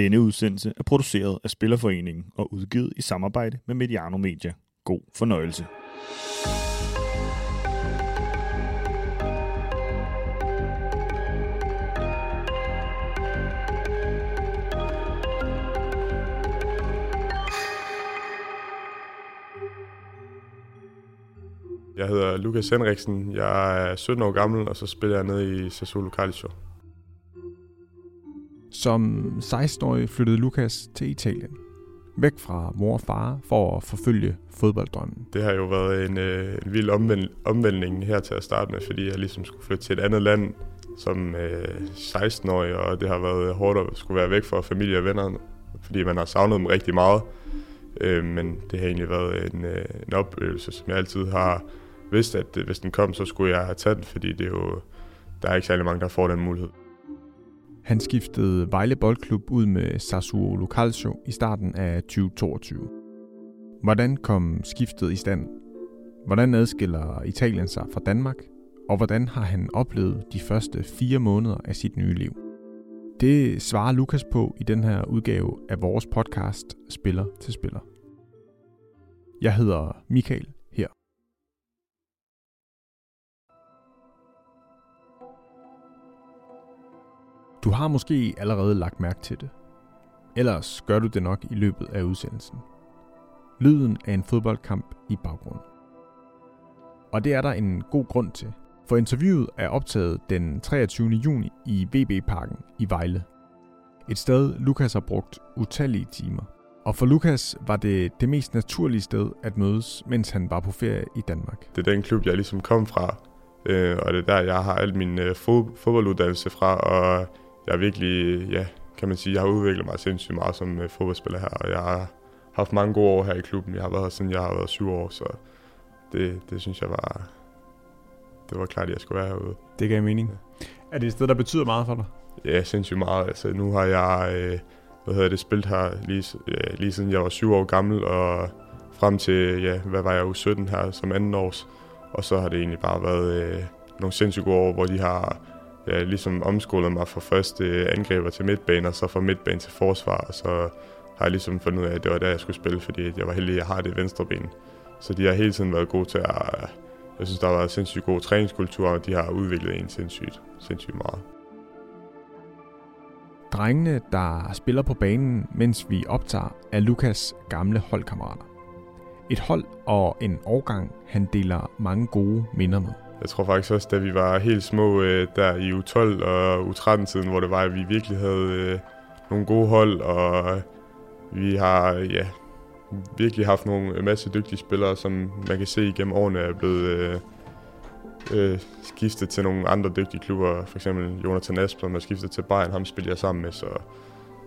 Denne udsendelse er produceret af Spillerforeningen og udgivet i samarbejde med Mediano Media. God fornøjelse. Jeg hedder Lukas Henriksen. Jeg er 17 år gammel, og så spiller jeg nede i Sassuolo Calcio. Som 16-årig flyttede Lukas til Italien. Væk fra mor og far for at forfølge fodbolddrømmen. Det har jo været en, øh, en vild omvend, omvendning her til at starte med, fordi jeg ligesom skulle flytte til et andet land som øh, 16-årig, og det har været hårdt at skulle være væk fra familie og venner, fordi man har savnet dem rigtig meget. Øh, men det har egentlig været en, øh, en oplevelse, som jeg altid har vidst, at øh, hvis den kom, så skulle jeg have taget den, fordi det er jo, der er ikke særlig mange, der får den mulighed. Han skiftede Vejle Boldklub ud med Sassuolo Calcio i starten af 2022. Hvordan kom skiftet i stand? Hvordan adskiller Italien sig fra Danmark? Og hvordan har han oplevet de første fire måneder af sit nye liv? Det svarer Lukas på i den her udgave af vores podcast Spiller til Spiller. Jeg hedder Michael Du har måske allerede lagt mærke til det. Ellers gør du det nok i løbet af udsendelsen. Lyden af en fodboldkamp i baggrunden. Og det er der en god grund til, for interviewet er optaget den 23. juni i VB-parken i Vejle. Et sted, Lukas har brugt utallige timer. Og for Lukas var det det mest naturlige sted at mødes, mens han var på ferie i Danmark. Det er den klub, jeg ligesom kom fra, øh, og det er der, jeg har al min øh, fod, fodbolduddannelse fra, og jeg er virkelig, ja, kan man sige, jeg har udviklet mig sindssygt meget som øh, fodboldspiller her, og jeg har haft mange gode år her i klubben. Jeg har været her siden jeg har været syv år, så det, det synes jeg var, det var klart, at jeg skulle være herude. Det gav mening. Er det et sted, der betyder meget for dig? Ja, sindssygt meget. Altså, nu har jeg øh, hvad hedder det, spillet her lige, ja, lige siden jeg var syv år gammel, og frem til, ja, hvad var jeg jo 17 her som anden års. Og så har det egentlig bare været øh, nogle sindssygt gode år, hvor de har jeg ligesom omskolet mig fra første angriber til midtbane, og så fra midtbane til forsvar, og så har jeg ligesom fundet ud af, at det var der, jeg skulle spille, fordi jeg var heldig, at jeg har det venstre ben. Så de har hele tiden været gode til at... Jeg synes, der har været sindssygt god træningskultur, og de har udviklet en sindssygt, sindssygt meget. Drengene, der spiller på banen, mens vi optager, er Lukas gamle holdkammerater. Et hold og en årgang, han deler mange gode minder med. Jeg tror faktisk også, da vi var helt små øh, der i U12 og U13-tiden, hvor det var, at vi virkelig havde øh, nogle gode hold, og vi har ja, virkelig haft nogle en masse dygtige spillere, som man kan se igennem årene er blevet øh, øh, skiftet til nogle andre dygtige klubber. For eksempel Jonathan Asplund er skiftet til Bayern, ham spiller jeg sammen med, så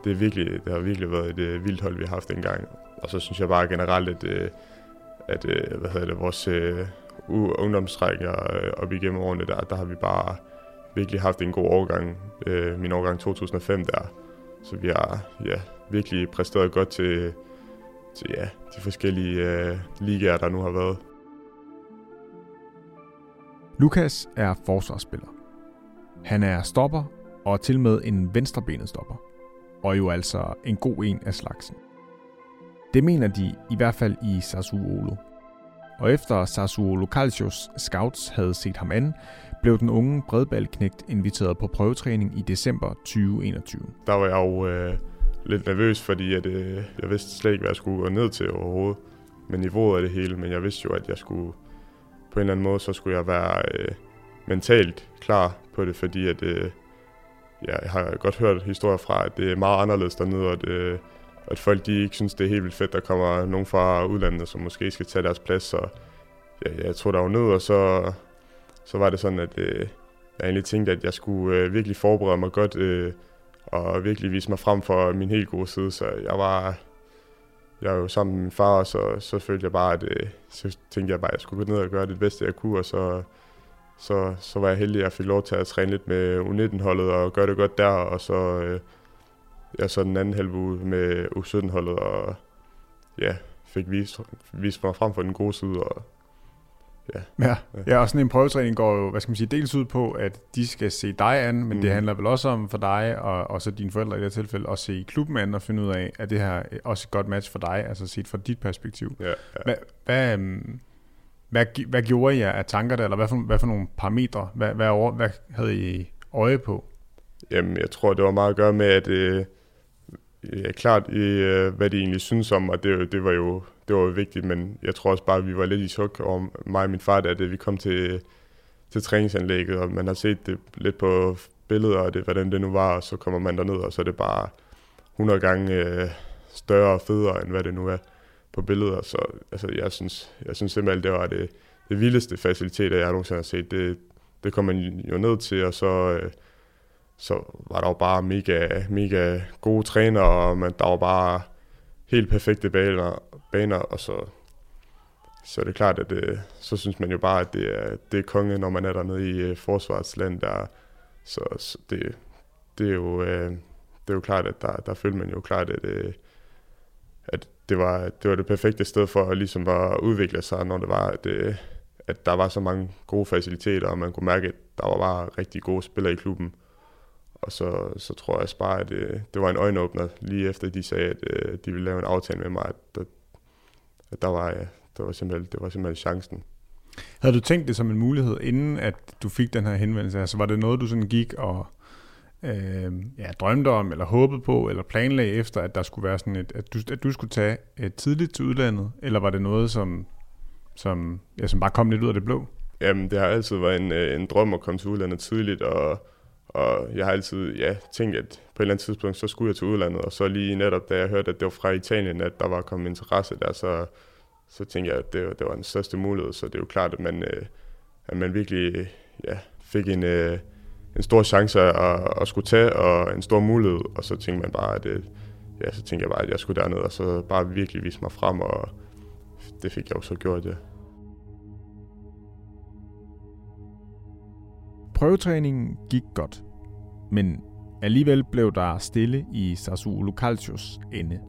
det, er virkelig, det har virkelig været et øh, vildt hold, vi har haft engang. Og så synes jeg bare generelt, at, øh, at øh, hvad hedder det, vores øh, ungdomstrækker øh, op igennem årene, der, der har vi bare virkelig haft en god overgang. Øh, min overgang 2005 der. Så vi har ja, virkelig præsteret godt til, til ja, de forskellige øh, ligaer, der nu har været. Lukas er forsvarsspiller. Han er stopper og til med en venstrebenet stopper. Og jo altså en god en af slagsen. Det mener de i hvert fald i Sassuolo. Og efter Sassuolo Calcios scouts havde set ham an, blev den unge bredballknægt inviteret på prøvetræning i december 2021. Der var jeg jo øh, lidt nervøs, fordi at, øh, jeg vidste slet ikke, hvad jeg skulle gå ned til overhovedet med niveauet af det hele, men jeg vidste jo, at jeg skulle på en eller anden måde, så skulle jeg være øh, mentalt klar på det, fordi at, øh, ja, jeg har godt hørt historier fra, at det er meget anderledes dernede, og at, øh, at folk de ikke synes, det er helt vildt fedt, der kommer nogen fra udlandet, som måske skal tage deres plads, så ja, jeg tror, der var nød, og så, så var det sådan, at øh, jeg egentlig tænkte, at jeg skulle øh, virkelig forberede mig godt, øh, og virkelig vise mig frem for min helt gode side, så jeg var jeg var jo sammen med min far, så, så følte jeg bare, at øh, så tænkte jeg bare, at jeg skulle gå ned og gøre det bedste, jeg kunne, og så, så, så var jeg heldig, at jeg fik lov til at træne lidt med U19-holdet og gøre det godt der, og så, øh, jeg så den anden halve uge med U17-holdet, og ja, fik vist, vist mig frem for den gode side, og ja. Ja, ja, og sådan en prøvetræning går jo, hvad skal man sige, dels ud på, at de skal se dig an, men mm. det handler vel også om for dig, og, og så dine forældre i det her tilfælde, at se klubben an og finde ud af, at det her også et godt match for dig, altså set fra dit perspektiv. ja, ja. Hvad, hvad, øhm, hvad, hvad gjorde jer af tanker der, eller hvad for, hvad for nogle parametre, hvad, hvad, over, hvad havde I øje på? Jamen, jeg tror, det var meget at gøre med, at øh, ja, klart, i, øh, hvad de egentlig synes om, og det, det var jo det var jo vigtigt, men jeg tror også bare, at vi var lidt i chok over mig og min far, da vi kom til, til træningsanlægget, og man har set det lidt på billeder, og det, hvordan det nu var, og så kommer man derned, og så er det bare 100 gange øh, større og federe, end hvad det nu er på billeder. Så altså, jeg, synes, jeg synes simpelthen, det var det, det vildeste faciliteter, jeg nogensinde har set. Det, det kom man jo ned til, og så, øh, så var der jo bare mega, mega gode trænere, og man, der var bare helt perfekte baner, baner og så, så er det klart, at det, så synes man jo bare, at det er, det er konge, når man er dernede i øh, forsvarsland. Der, så, så det, det, er jo, øh, det er jo klart, at der, der følte man jo klart, at, øh, at det, var, det var det perfekte sted for at, ligesom at udvikle sig, når det var, at, øh, at der var så mange gode faciliteter, og man kunne mærke, at der var bare rigtig gode spillere i klubben. Og så, så tror jeg bare, at det, det var en øjenåbner, lige efter de sagde, at øh, de ville lave en aftale med mig, at, at, at der var, ja, det var simpelthen, det var simpelthen chancen. Havde du tænkt det som en mulighed, inden at du fik den her henvendelse? Altså var det noget, du sådan gik og øh, ja, drømte om, eller håbede på, eller planlagde efter, at der skulle være sådan et, at du, at du skulle tage et tidligt til udlandet? Eller var det noget, som, som, ja, som bare kom lidt ud af det blå? Jamen, det har altid været en, øh, en drøm at komme til udlandet tidligt, og, og jeg har altid ja, tænkt, at på et eller andet tidspunkt, så skulle jeg til udlandet, og så lige netop, da jeg hørte, at det var fra Italien, at der var kommet interesse der, så, så tænkte jeg, at det, det var den største mulighed, så det er jo klart, at man, øh, at man virkelig ja, fik en, øh, en stor chance at, at skulle tage, og en stor mulighed, og så tænkte man bare, at det, ja, så tænkte jeg bare, at jeg skulle derned, og så bare virkelig vise mig frem, og det fik jeg jo så gjort, ja. Prøvetræningen gik godt, men alligevel blev der stille i Sassuolo Calcios ende.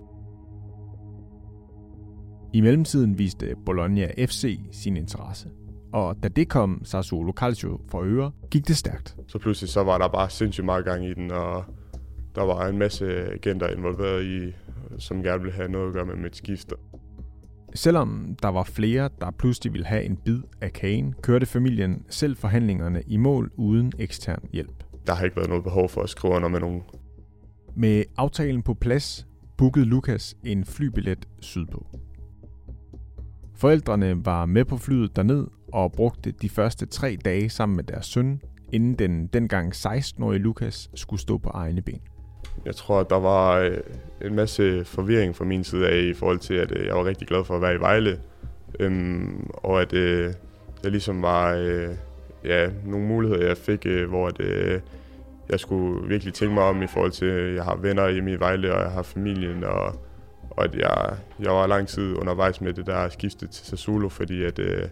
I mellemtiden viste Bologna FC sin interesse, og da det kom Sassuolo Calcio for øre, gik det stærkt. så pludselig så var der bare sindssygt meget gang i den, og der var en masse agenter involveret i, som gerne ville have noget at gøre med mit skifte. Selvom der var flere, der pludselig ville have en bid af kagen, kørte familien selv forhandlingerne i mål uden ekstern hjælp. Der har ikke været noget behov for at skrive under med nogen. Med aftalen på plads, bookede Lukas en flybillet sydpå. Forældrene var med på flyet derned og brugte de første tre dage sammen med deres søn, inden den dengang 16-årige Lukas skulle stå på egne ben. Jeg tror, at der var øh, en masse forvirring fra min side af i forhold til, at øh, jeg var rigtig glad for at være i Vejle. Øhm, og at øh, der ligesom var øh, ja, nogle muligheder, jeg fik, øh, hvor at, øh, jeg skulle virkelig tænke mig om i forhold til, at jeg har venner hjemme i Vejle, og jeg har familien, og, og at jeg, jeg var lang tid undervejs med det der skifte til Sassuolo, fordi at, øh, at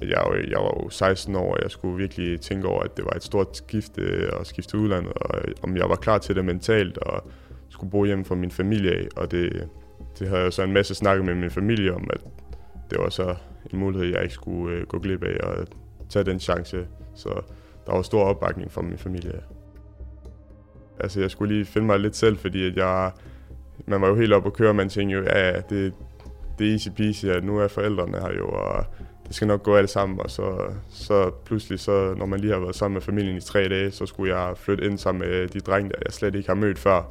jeg, øh, jeg var jo 16 år, og jeg skulle virkelig tænke over, at det var et stort skifte øh, at skifte til udlandet, og øh, om jeg var klar til det mentalt, og skulle bo hjemme fra min familie af, og det, det havde jeg så en masse snakket med min familie om, at det var så en mulighed, jeg ikke skulle gå glip af, og tage den chance, så der var stor opbakning fra min familie. Altså, jeg skulle lige finde mig lidt selv, fordi at jeg, man var jo helt oppe at køre, og man tænkte jo, ja, ja, det, det er easy peasy, at nu er forældrene her jo, og det skal nok gå alt sammen, og så, så pludselig, så, når man lige har været sammen med familien i tre dage, så skulle jeg flytte ind sammen med de drenge, der jeg slet ikke har mødt før.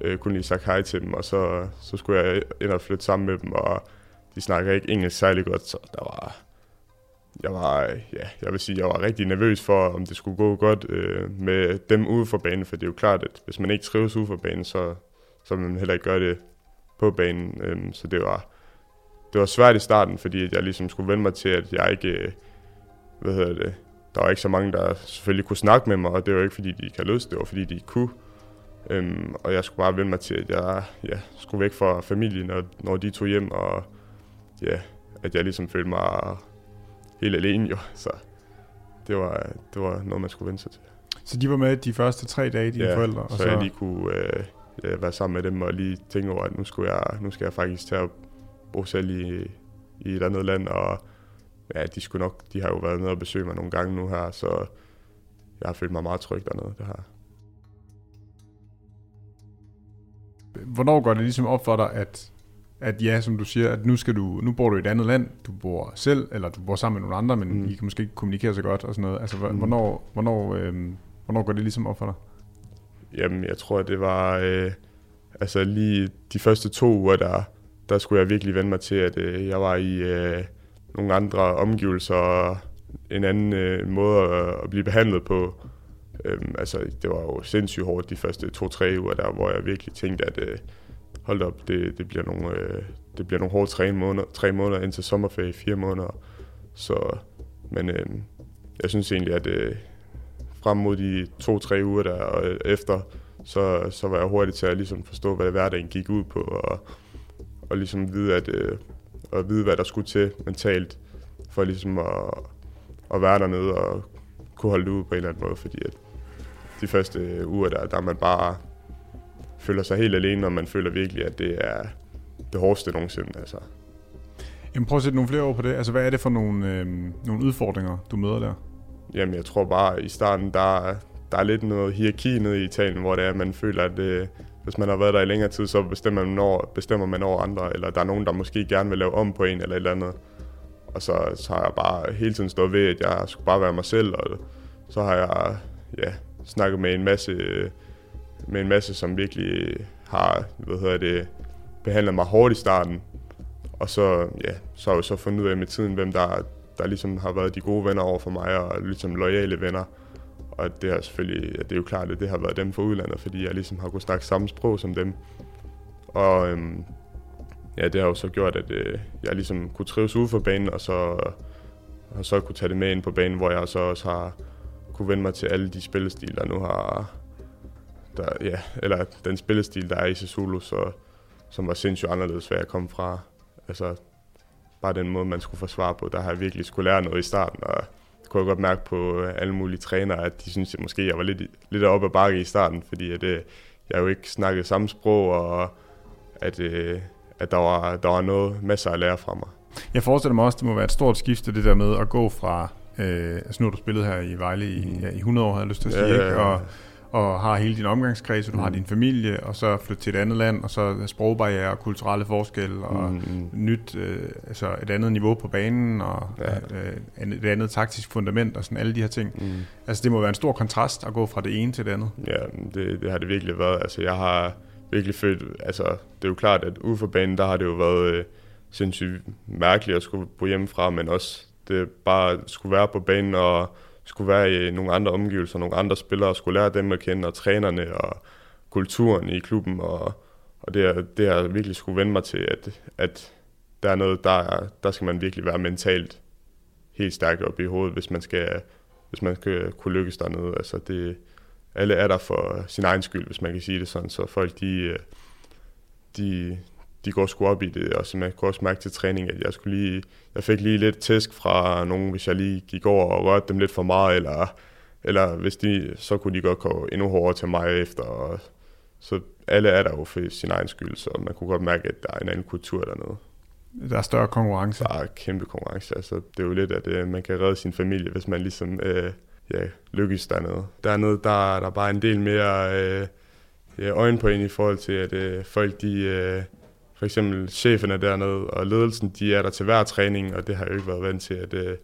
Øh, kun lige sagt hej til dem, og så, så skulle jeg ind og flytte sammen med dem, og de snakker ikke engelsk særlig godt, så der var, jeg var, ja, jeg vil sige, jeg var rigtig nervøs for, om det skulle gå godt øh, med dem ude for banen, for det er jo klart, at hvis man ikke trives ude for banen, så, så vil man heller ikke gøre det på banen. Øh, så det var, det var svært i starten, fordi at jeg ligesom skulle vende mig til, at jeg ikke, øh, hvad hedder det, der var ikke så mange, der selvfølgelig kunne snakke med mig, og det var ikke fordi, de ikke havde lyst, det var fordi, de ikke kunne. Øhm, og jeg skulle bare vende mig til, at jeg ja, skulle væk fra familien, når, når de tog hjem, og ja, at jeg ligesom følte mig helt alene jo. Så det var, det var noget, man skulle vende sig til. Så de var med de første tre dage, dine ja, forældre? Og så, jeg lige kunne øh, ja, være sammen med dem og lige tænke over, at nu, skulle jeg, nu skal jeg faktisk tage bo selv i, i et andet land, og ja, de, skulle nok, de har jo været nede og besøge mig nogle gange nu her, så jeg har følt mig meget tryg dernede, det her. Hvornår går det ligesom op for dig, at, at ja, som du siger, at nu, skal du, nu bor du i et andet land, du bor selv, eller du bor sammen med nogle andre, men mm. I kan måske ikke kommunikere så godt og sådan noget. Altså, mm. hvornår, hvornår, øh, hvornår går det ligesom op for dig? Jamen, jeg tror, det var øh, altså lige de første to uger, der, der skulle jeg virkelig vende mig til, at øh, jeg var i øh, nogle andre omgivelser og en anden øh, måde at, at blive behandlet på. Øhm, altså, det var jo sindssygt hårdt de første to-tre uger der, hvor jeg virkelig tænkte, at øh, hold op, det, det, bliver nogle, øh, det bliver nogle hårde tre måneder, tre måneder indtil sommerferie, fire måneder. Så, men øh, jeg synes egentlig, at øh, frem mod de to-tre uger der og øh, efter, så, så var jeg hurtig til at ligesom forstå, hvad hverdagen gik ud på, og, og ligesom vide, at, øh, at vide, hvad der skulle til mentalt, for ligesom at, at være dernede og kunne holde det ud på en eller anden måde, fordi at de første uger der, der man bare føler sig helt alene, og man føler virkelig, at det er det hårdeste nogensinde. Altså. Jamen prøv at sætte nogle flere ord på det. Altså hvad er det for nogle, øh, nogle udfordringer, du møder der? Jamen jeg tror bare, i starten, der, der er lidt noget hierarki nede i Italien, hvor det er, at man føler, at det, hvis man har været der i længere tid, så bestemmer man, over, bestemmer man over andre, eller der er nogen, der måske gerne vil lave om på en eller et eller andet. Og så, så har jeg bare hele tiden stået ved, at jeg skulle bare være mig selv, og så har jeg ja, snakket med en masse, med en masse som virkelig har hvad hedder det, behandlet mig hårdt i starten. Og så, ja, så har jeg så fundet ud af med tiden, hvem der, der ligesom har været de gode venner over for mig, og ligesom lojale venner. Og det er selvfølgelig, ja, det er jo klart, at det har været dem fra udlandet, fordi jeg ligesom har kunnet snakke samme sprog som dem. Og øhm, ja, det har jo så gjort, at øh, jeg ligesom kunne trives ude for banen, og så, og så kunne tage det med ind på banen, hvor jeg så også har kunne vende mig til alle de spillestil, der nu har... Der, ja, eller den spillestil, der er i Sassuolo, så, som var sindssygt anderledes, hvad jeg kom fra. Altså, bare den måde, man skulle forsvare på, der har jeg virkelig skulle lære noget i starten, og kunne jeg godt mærke på alle mulige trænere, at de synes, at måske jeg var lidt, lidt oppe ad bakke i starten, fordi at, øh, jeg jo ikke snakkede samme sprog, og at, øh, at der, var, der var noget masser at lære fra mig. Jeg forestiller mig også, at det må være et stort skifte, det der med at gå fra Øh, altså nu har du spillet her i Vejle i, mm. ja, i 100 år, har jeg lyst til at sige, ja, ja, ja. ikke? Og, og har hele din omgangskreds, og du mm. har din familie, og så flytte til et andet land, og så sprogbarriere og kulturelle forskelle, og mm. nyt, øh, altså et andet niveau på banen, og ja. øh, et andet taktisk fundament, og sådan alle de her ting. Mm. Altså det må være en stor kontrast at gå fra det ene til det andet. Ja, det, det har det virkelig været. Altså jeg har virkelig følt, altså det er jo klart, at ude for banen, der har det jo været øh, sindssygt mærkeligt at skulle bo hjemmefra, men også det bare skulle være på banen og skulle være i nogle andre omgivelser, nogle andre spillere, skulle lære dem at kende, og trænerne og kulturen i klubben, og, og det, det har virkelig skulle vende mig til, at, at der er noget, der, der skal man virkelig være mentalt helt stærkt op i hovedet, hvis man skal, hvis man skal kunne lykkes dernede. Altså det, alle er der for sin egen skyld, hvis man kan sige det sådan, så folk de, de, de går sgu op i det, og så man kunne også mærke til træning, at jeg skulle lige, jeg fik lige lidt tæsk fra nogen, hvis jeg lige gik over og rørte dem lidt for meget, eller, eller hvis de, så kunne de godt gå endnu hårdere til mig efter, og så alle er der jo for sin egen skyld, så man kunne godt mærke, at der er en anden kultur dernede. Der er større konkurrence. Der er kæmpe konkurrence, altså det er jo lidt, at øh, man kan redde sin familie, hvis man ligesom øh, ja, lykkes dernede. Dernede, der, der er bare en del mere øh, ja, øjen på en i forhold til, at øh, folk de... Øh, for eksempel chefen er dernede, og ledelsen, de er der til hver træning, og det har jeg jo ikke været vant til, at, øh,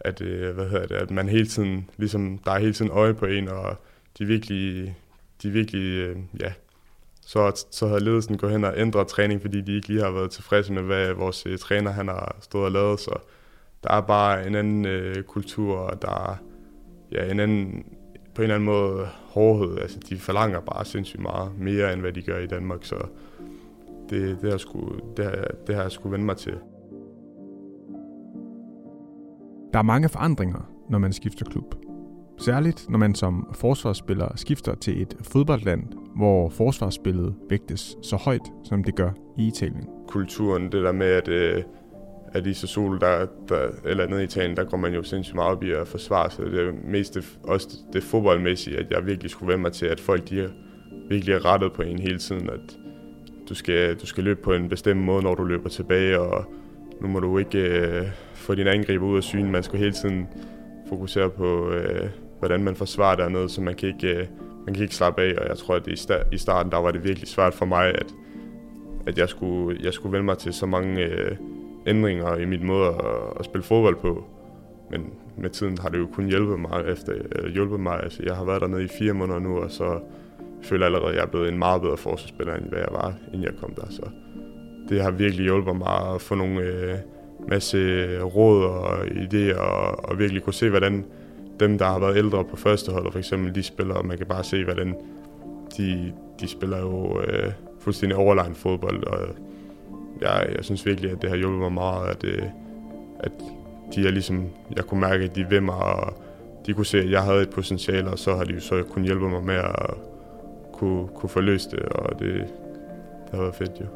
at, øh, hvad hedder det, at man hele tiden, ligesom, der er hele tiden øje på en, og de virkelig, de virkelig, øh, ja, så, så havde ledelsen gået hen og ændret træning, fordi de ikke lige har været tilfredse med, hvad vores træner han har stået og lavet, så der er bare en anden øh, kultur, og der er ja, en anden, på en eller anden måde hårdhed. Altså, de forlanger bare sindssygt meget mere, end hvad de gør i Danmark, så det, det, har sgu, det, har, det har jeg sgu vende mig til. Der er mange forandringer, når man skifter klub. Særligt når man som forsvarsspiller skifter til et fodboldland, hvor forsvarsspillet vægtes så højt, som det gør i Italien. Kulturen, det der med, at, øh, at i Sassuolo, der, der, eller nede i Italien, der går man jo sindssygt meget op i at forsvare sig. Det er mest det, også det fodboldmæssige, at jeg virkelig skulle vende mig til, at folk de er virkelig er rettet på en hele tiden, at du skal, du skal løbe på en bestemt måde, når du løber tilbage, og nu må du ikke øh, få din angriber ud af syne. Man skal hele tiden fokusere på, øh, hvordan man forsvarer dernede, så man kan ikke, øh, man kan ikke slappe af. Og jeg tror, at i, sta- i starten der var det virkelig svært for mig, at, at jeg, skulle, jeg skulle vende mig til så mange øh, ændringer i mit måde at, at spille fodbold på. Men med tiden har det jo kun hjulpet mig. Efter, øh, hjulpet mig. Altså, jeg har været dernede i fire måneder nu, og så føler allerede, at jeg er blevet en meget bedre forsvarsspiller, end hvad jeg var, inden jeg kom der. Så det har virkelig hjulpet mig at få nogle øh, masse råd og idéer, og, og virkelig kunne se, hvordan dem, der har været ældre på førsteholdet, for eksempel, de spiller, og man kan bare se, hvordan de, de spiller jo øh, fuldstændig overlegen fodbold, og jeg, jeg synes virkelig, at det har hjulpet mig meget, at, øh, at de er ligesom, jeg kunne mærke, at de ved mig, og de kunne se, at jeg havde et potentiale, og så har de jo så kunnet hjælpe mig med at kunne, kunne forløse det, og det, det har været fedt jo.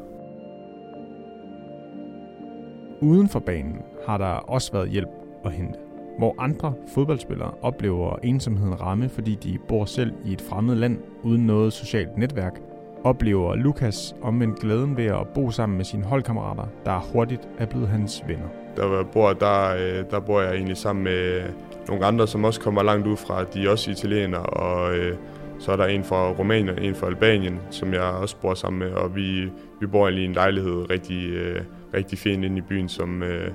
Uden for banen har der også været hjælp at hente. Hvor andre fodboldspillere oplever ensomheden ramme, fordi de bor selv i et fremmed land uden noget socialt netværk, oplever Lukas omvendt glæden ved at bo sammen med sine holdkammerater, der hurtigt er blevet hans venner. Der hvor jeg bor, der, øh, der bor jeg egentlig sammen med nogle andre, som også kommer langt ud fra. De er også italienere, og øh, så er der en fra Rumænien, en fra Albanien, som jeg også bor sammen med, og vi, vi bor egentlig i en lejlighed rigtig, øh, rigtig fint inde i byen, som øh,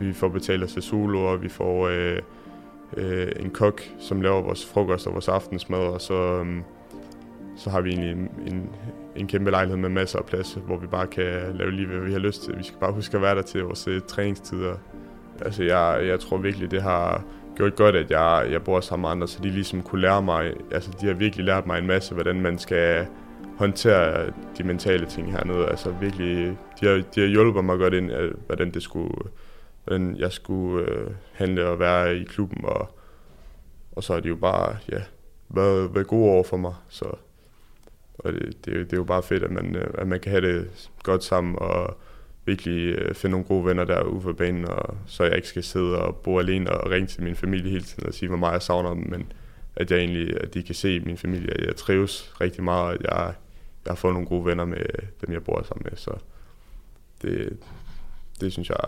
vi får betalt os til solo, og vi får øh, øh, en kok, som laver vores frokost og vores aftensmad, og så, øh, så har vi egentlig en, en, en kæmpe lejlighed med masser af plads, hvor vi bare kan lave lige, hvad vi har lyst til. Vi skal bare huske at være der til vores øh, træningstider. Altså, jeg, jeg tror virkelig, det har gjort godt, at jeg, jeg bor sammen med andre, så de ligesom kunne lære mig, altså de har virkelig lært mig en masse, hvordan man skal håndtere de mentale ting hernede. Altså virkelig, de har, de har hjulpet mig godt ind, øh, hvordan det skulle, hvordan jeg skulle øh, handle og være i klubben, og, og så er de jo bare, ja, været, været gode over for mig, så og det, det, det er jo bare fedt, at man, øh, at man kan have det godt sammen, og virkelig øh, finde nogle gode venner der ude for banen, og så jeg ikke skal sidde og bo alene og ringe til min familie hele tiden og sige, hvor meget jeg savner dem, men at jeg egentlig, at de kan se min familie, at jeg trives rigtig meget, at jeg, jeg har fået nogle gode venner med øh, dem, jeg bor sammen med, så det, det, synes jeg,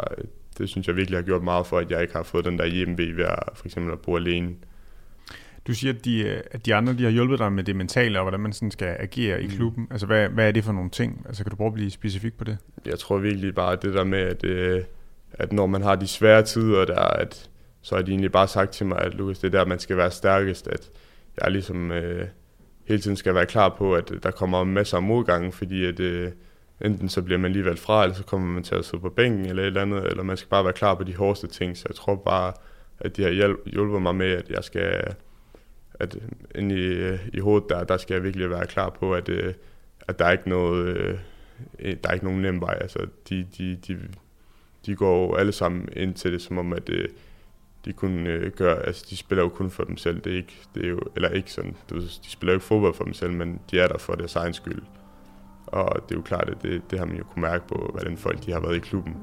det synes jeg virkelig har gjort meget for, at jeg ikke har fået den der hjemme ved at for eksempel at bo alene. Du siger, at de, at de andre de har hjulpet dig med det mentale, og hvordan man sådan skal agere i mm. klubben. Altså, hvad, hvad er det for nogle ting? Altså, kan du prøve at blive specifik på det? Jeg tror virkelig bare, det der med, at, øh, at når man har de svære tider der, at, så har de egentlig bare sagt til mig, at Lukas, det er der, man skal være stærkest, at jeg ligesom øh, hele tiden skal være klar på, at der kommer masser af modgange, fordi at øh, enten så bliver man lige valgt fra, eller så kommer man til at sidde på bænken eller et eller andet, eller man skal bare være klar på de hårdeste ting, så jeg tror bare, at de har hjulpet mig med, at jeg skal at inde i, øh, i hovedet, der, der skal jeg virkelig være klar på, at, øh, at der er ikke noget, øh, der er ikke nogen nem vej. Altså, de, de, de, de går jo alle sammen ind til det, som om, at øh, de kun øh, gør, altså de spiller jo kun for dem selv. Det er ikke, det er jo, eller ikke sådan, du, de spiller jo ikke fodbold for dem selv, men de er der for deres egen skyld. Og det er jo klart, at det, det har man jo kunne mærke på, hvordan folk de har været i klubben.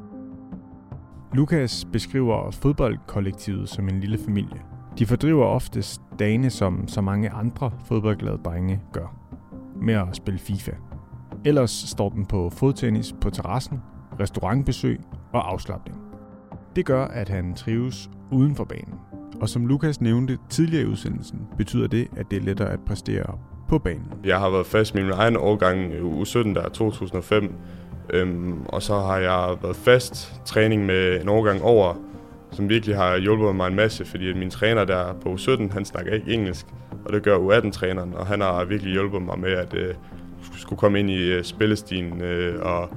Lukas beskriver fodboldkollektivet som en lille familie. De fordriver oftest dagene, som så mange andre fodboldglade drenge gør, med at spille FIFA. Ellers står den på fodtennis på terrassen, restaurantbesøg og afslappning. Det gør, at han trives uden for banen. Og som Lukas nævnte tidligere i udsendelsen, betyder det, at det er lettere at præstere på banen. Jeg har været fast med min egen årgang i U17, der er 2005. Øhm, og så har jeg været fast træning med en årgang over, som virkelig har hjulpet mig en masse, fordi min træner der på U17, han snakker ikke engelsk, og det gør U18-træneren, og han har virkelig hjulpet mig med at øh, skulle komme ind i øh, spillestilen øh, og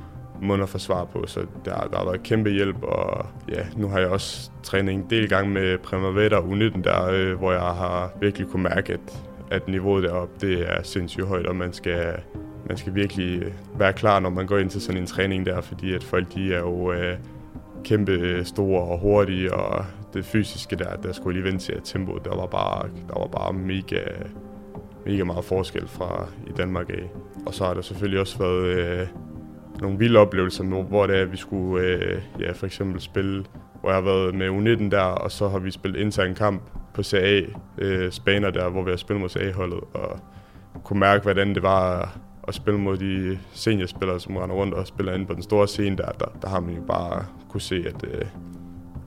måden at forsvare på, så der, der har været kæmpe hjælp, og ja, nu har jeg også trænet en del gange med Primavera U19 der, øh, hvor jeg har virkelig kunne mærke, at, at niveauet deroppe, det er sindssygt højt, og man skal, man skal virkelig øh, være klar, når man går ind til sådan en træning der, fordi at folk de er jo øh, kæmpe øh, store og hurtige, og det fysiske der, der skulle lige vente til, at tempoet, der var bare, der var bare mega, mega meget forskel fra i Danmark af. Og så har der selvfølgelig også været øh, nogle vilde oplevelser, nu, hvor det er, at vi skulle øh, ja, for eksempel spille, hvor jeg har været med U19 der, og så har vi spillet intern kamp på CA, øh, Spaner der, hvor vi har spillet mod CA-holdet, og kunne mærke, hvordan det var at spille mod de seniorspillere, som render rundt og spiller ind på den store scene, der, der, der har man jo bare kunne se, at, øh,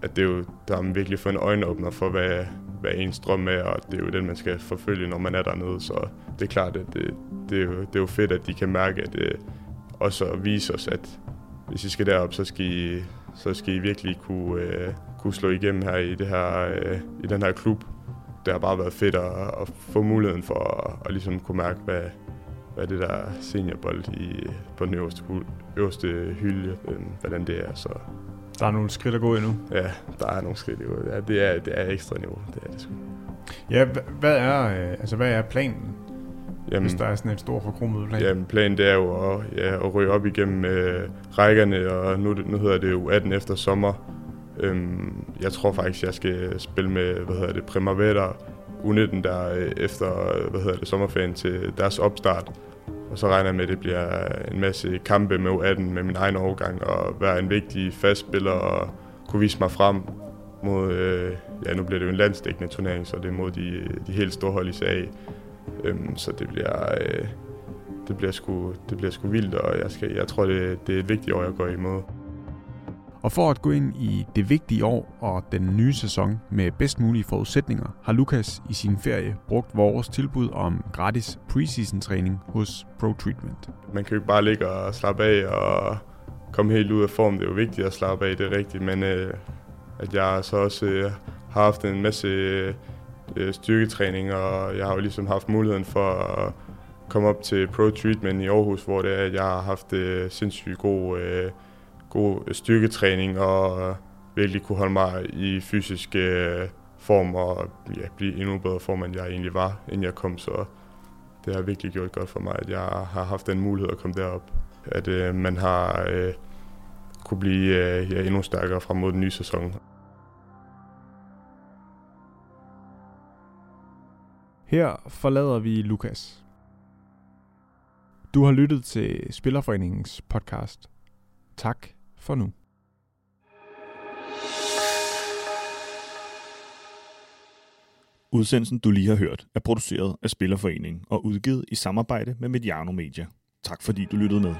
at det er jo, der har man virkelig fået en øjenåbner for, hvad, hvad ens drøm er, og det er jo den, man skal forfølge, når man er dernede. Så det er klart, at det, det, er, jo, det er jo fedt, at de kan mærke, at det også at vise os, at hvis I skal derop, så skal I, så skal I virkelig kunne, øh, kunne slå igennem her i, det her, øh, i den her klub. Det har bare været fedt at, at få muligheden for at, at ligesom kunne mærke, hvad, hvad det der seniorbold i, på den øverste, øverste hylde, øh, hvordan det er. Så der er nogle skridt at gå endnu. Ja, der er nogle skridt endnu. Ja, det, er, det er ekstra niveau, det er det sgu. Ja, hvad er, øh, altså, hvad er planen? Jamen, hvis der er sådan et stort forkromet plan? Jamen, planen det er jo at, ja, at ryge op igennem øh, rækkerne, og nu, nu hedder det jo 18 efter sommer. Øhm, jeg tror faktisk, jeg skal spille med, hvad hedder det, Primavera U19 der øh, efter, øh, hvad hedder det, sommerferien til deres opstart. Og så regner jeg med, at det bliver en masse kampe med U18 med min egen overgang, og være en vigtig fast spiller og kunne vise mig frem mod, øh, ja nu bliver det jo en landsdækkende turnering, så det er mod de, de helt store hold i sag. Øhm, så det bliver, øh, det bliver sgu, det bliver sgu vildt, og jeg, skal, jeg tror, det, det er et vigtigt år, jeg går imod. Og for at gå ind i det vigtige år og den nye sæson med bedst mulige forudsætninger, har Lukas i sin ferie brugt vores tilbud om gratis preseason træning hos Pro Treatment. Man kan jo ikke bare ligge og slappe af og komme helt ud af form. Det er jo vigtigt at slappe af, det er rigtigt, men øh, at jeg så også øh, har haft en masse øh, styrketræning, og jeg har jo ligesom haft muligheden for at komme op til Pro Treatment i Aarhus, hvor det er, at jeg har haft øh, sindssygt god øh, god styrketræning og øh, virkelig kunne holde mig i fysisk øh, form og ja, blive endnu bedre form, end jeg egentlig var, inden jeg kom. Så det har virkelig gjort godt for mig, at jeg har haft den mulighed at komme derop. At øh, man har øh, kunne blive øh, ja, endnu stærkere frem mod den nye sæson. Her forlader vi Lukas. Du har lyttet til Spillerforeningens podcast. Tak for nu. Udsendelsen, du lige har hørt, er produceret af Spillerforeningen og udgivet i samarbejde med Mediano Media. Tak fordi du lyttede med.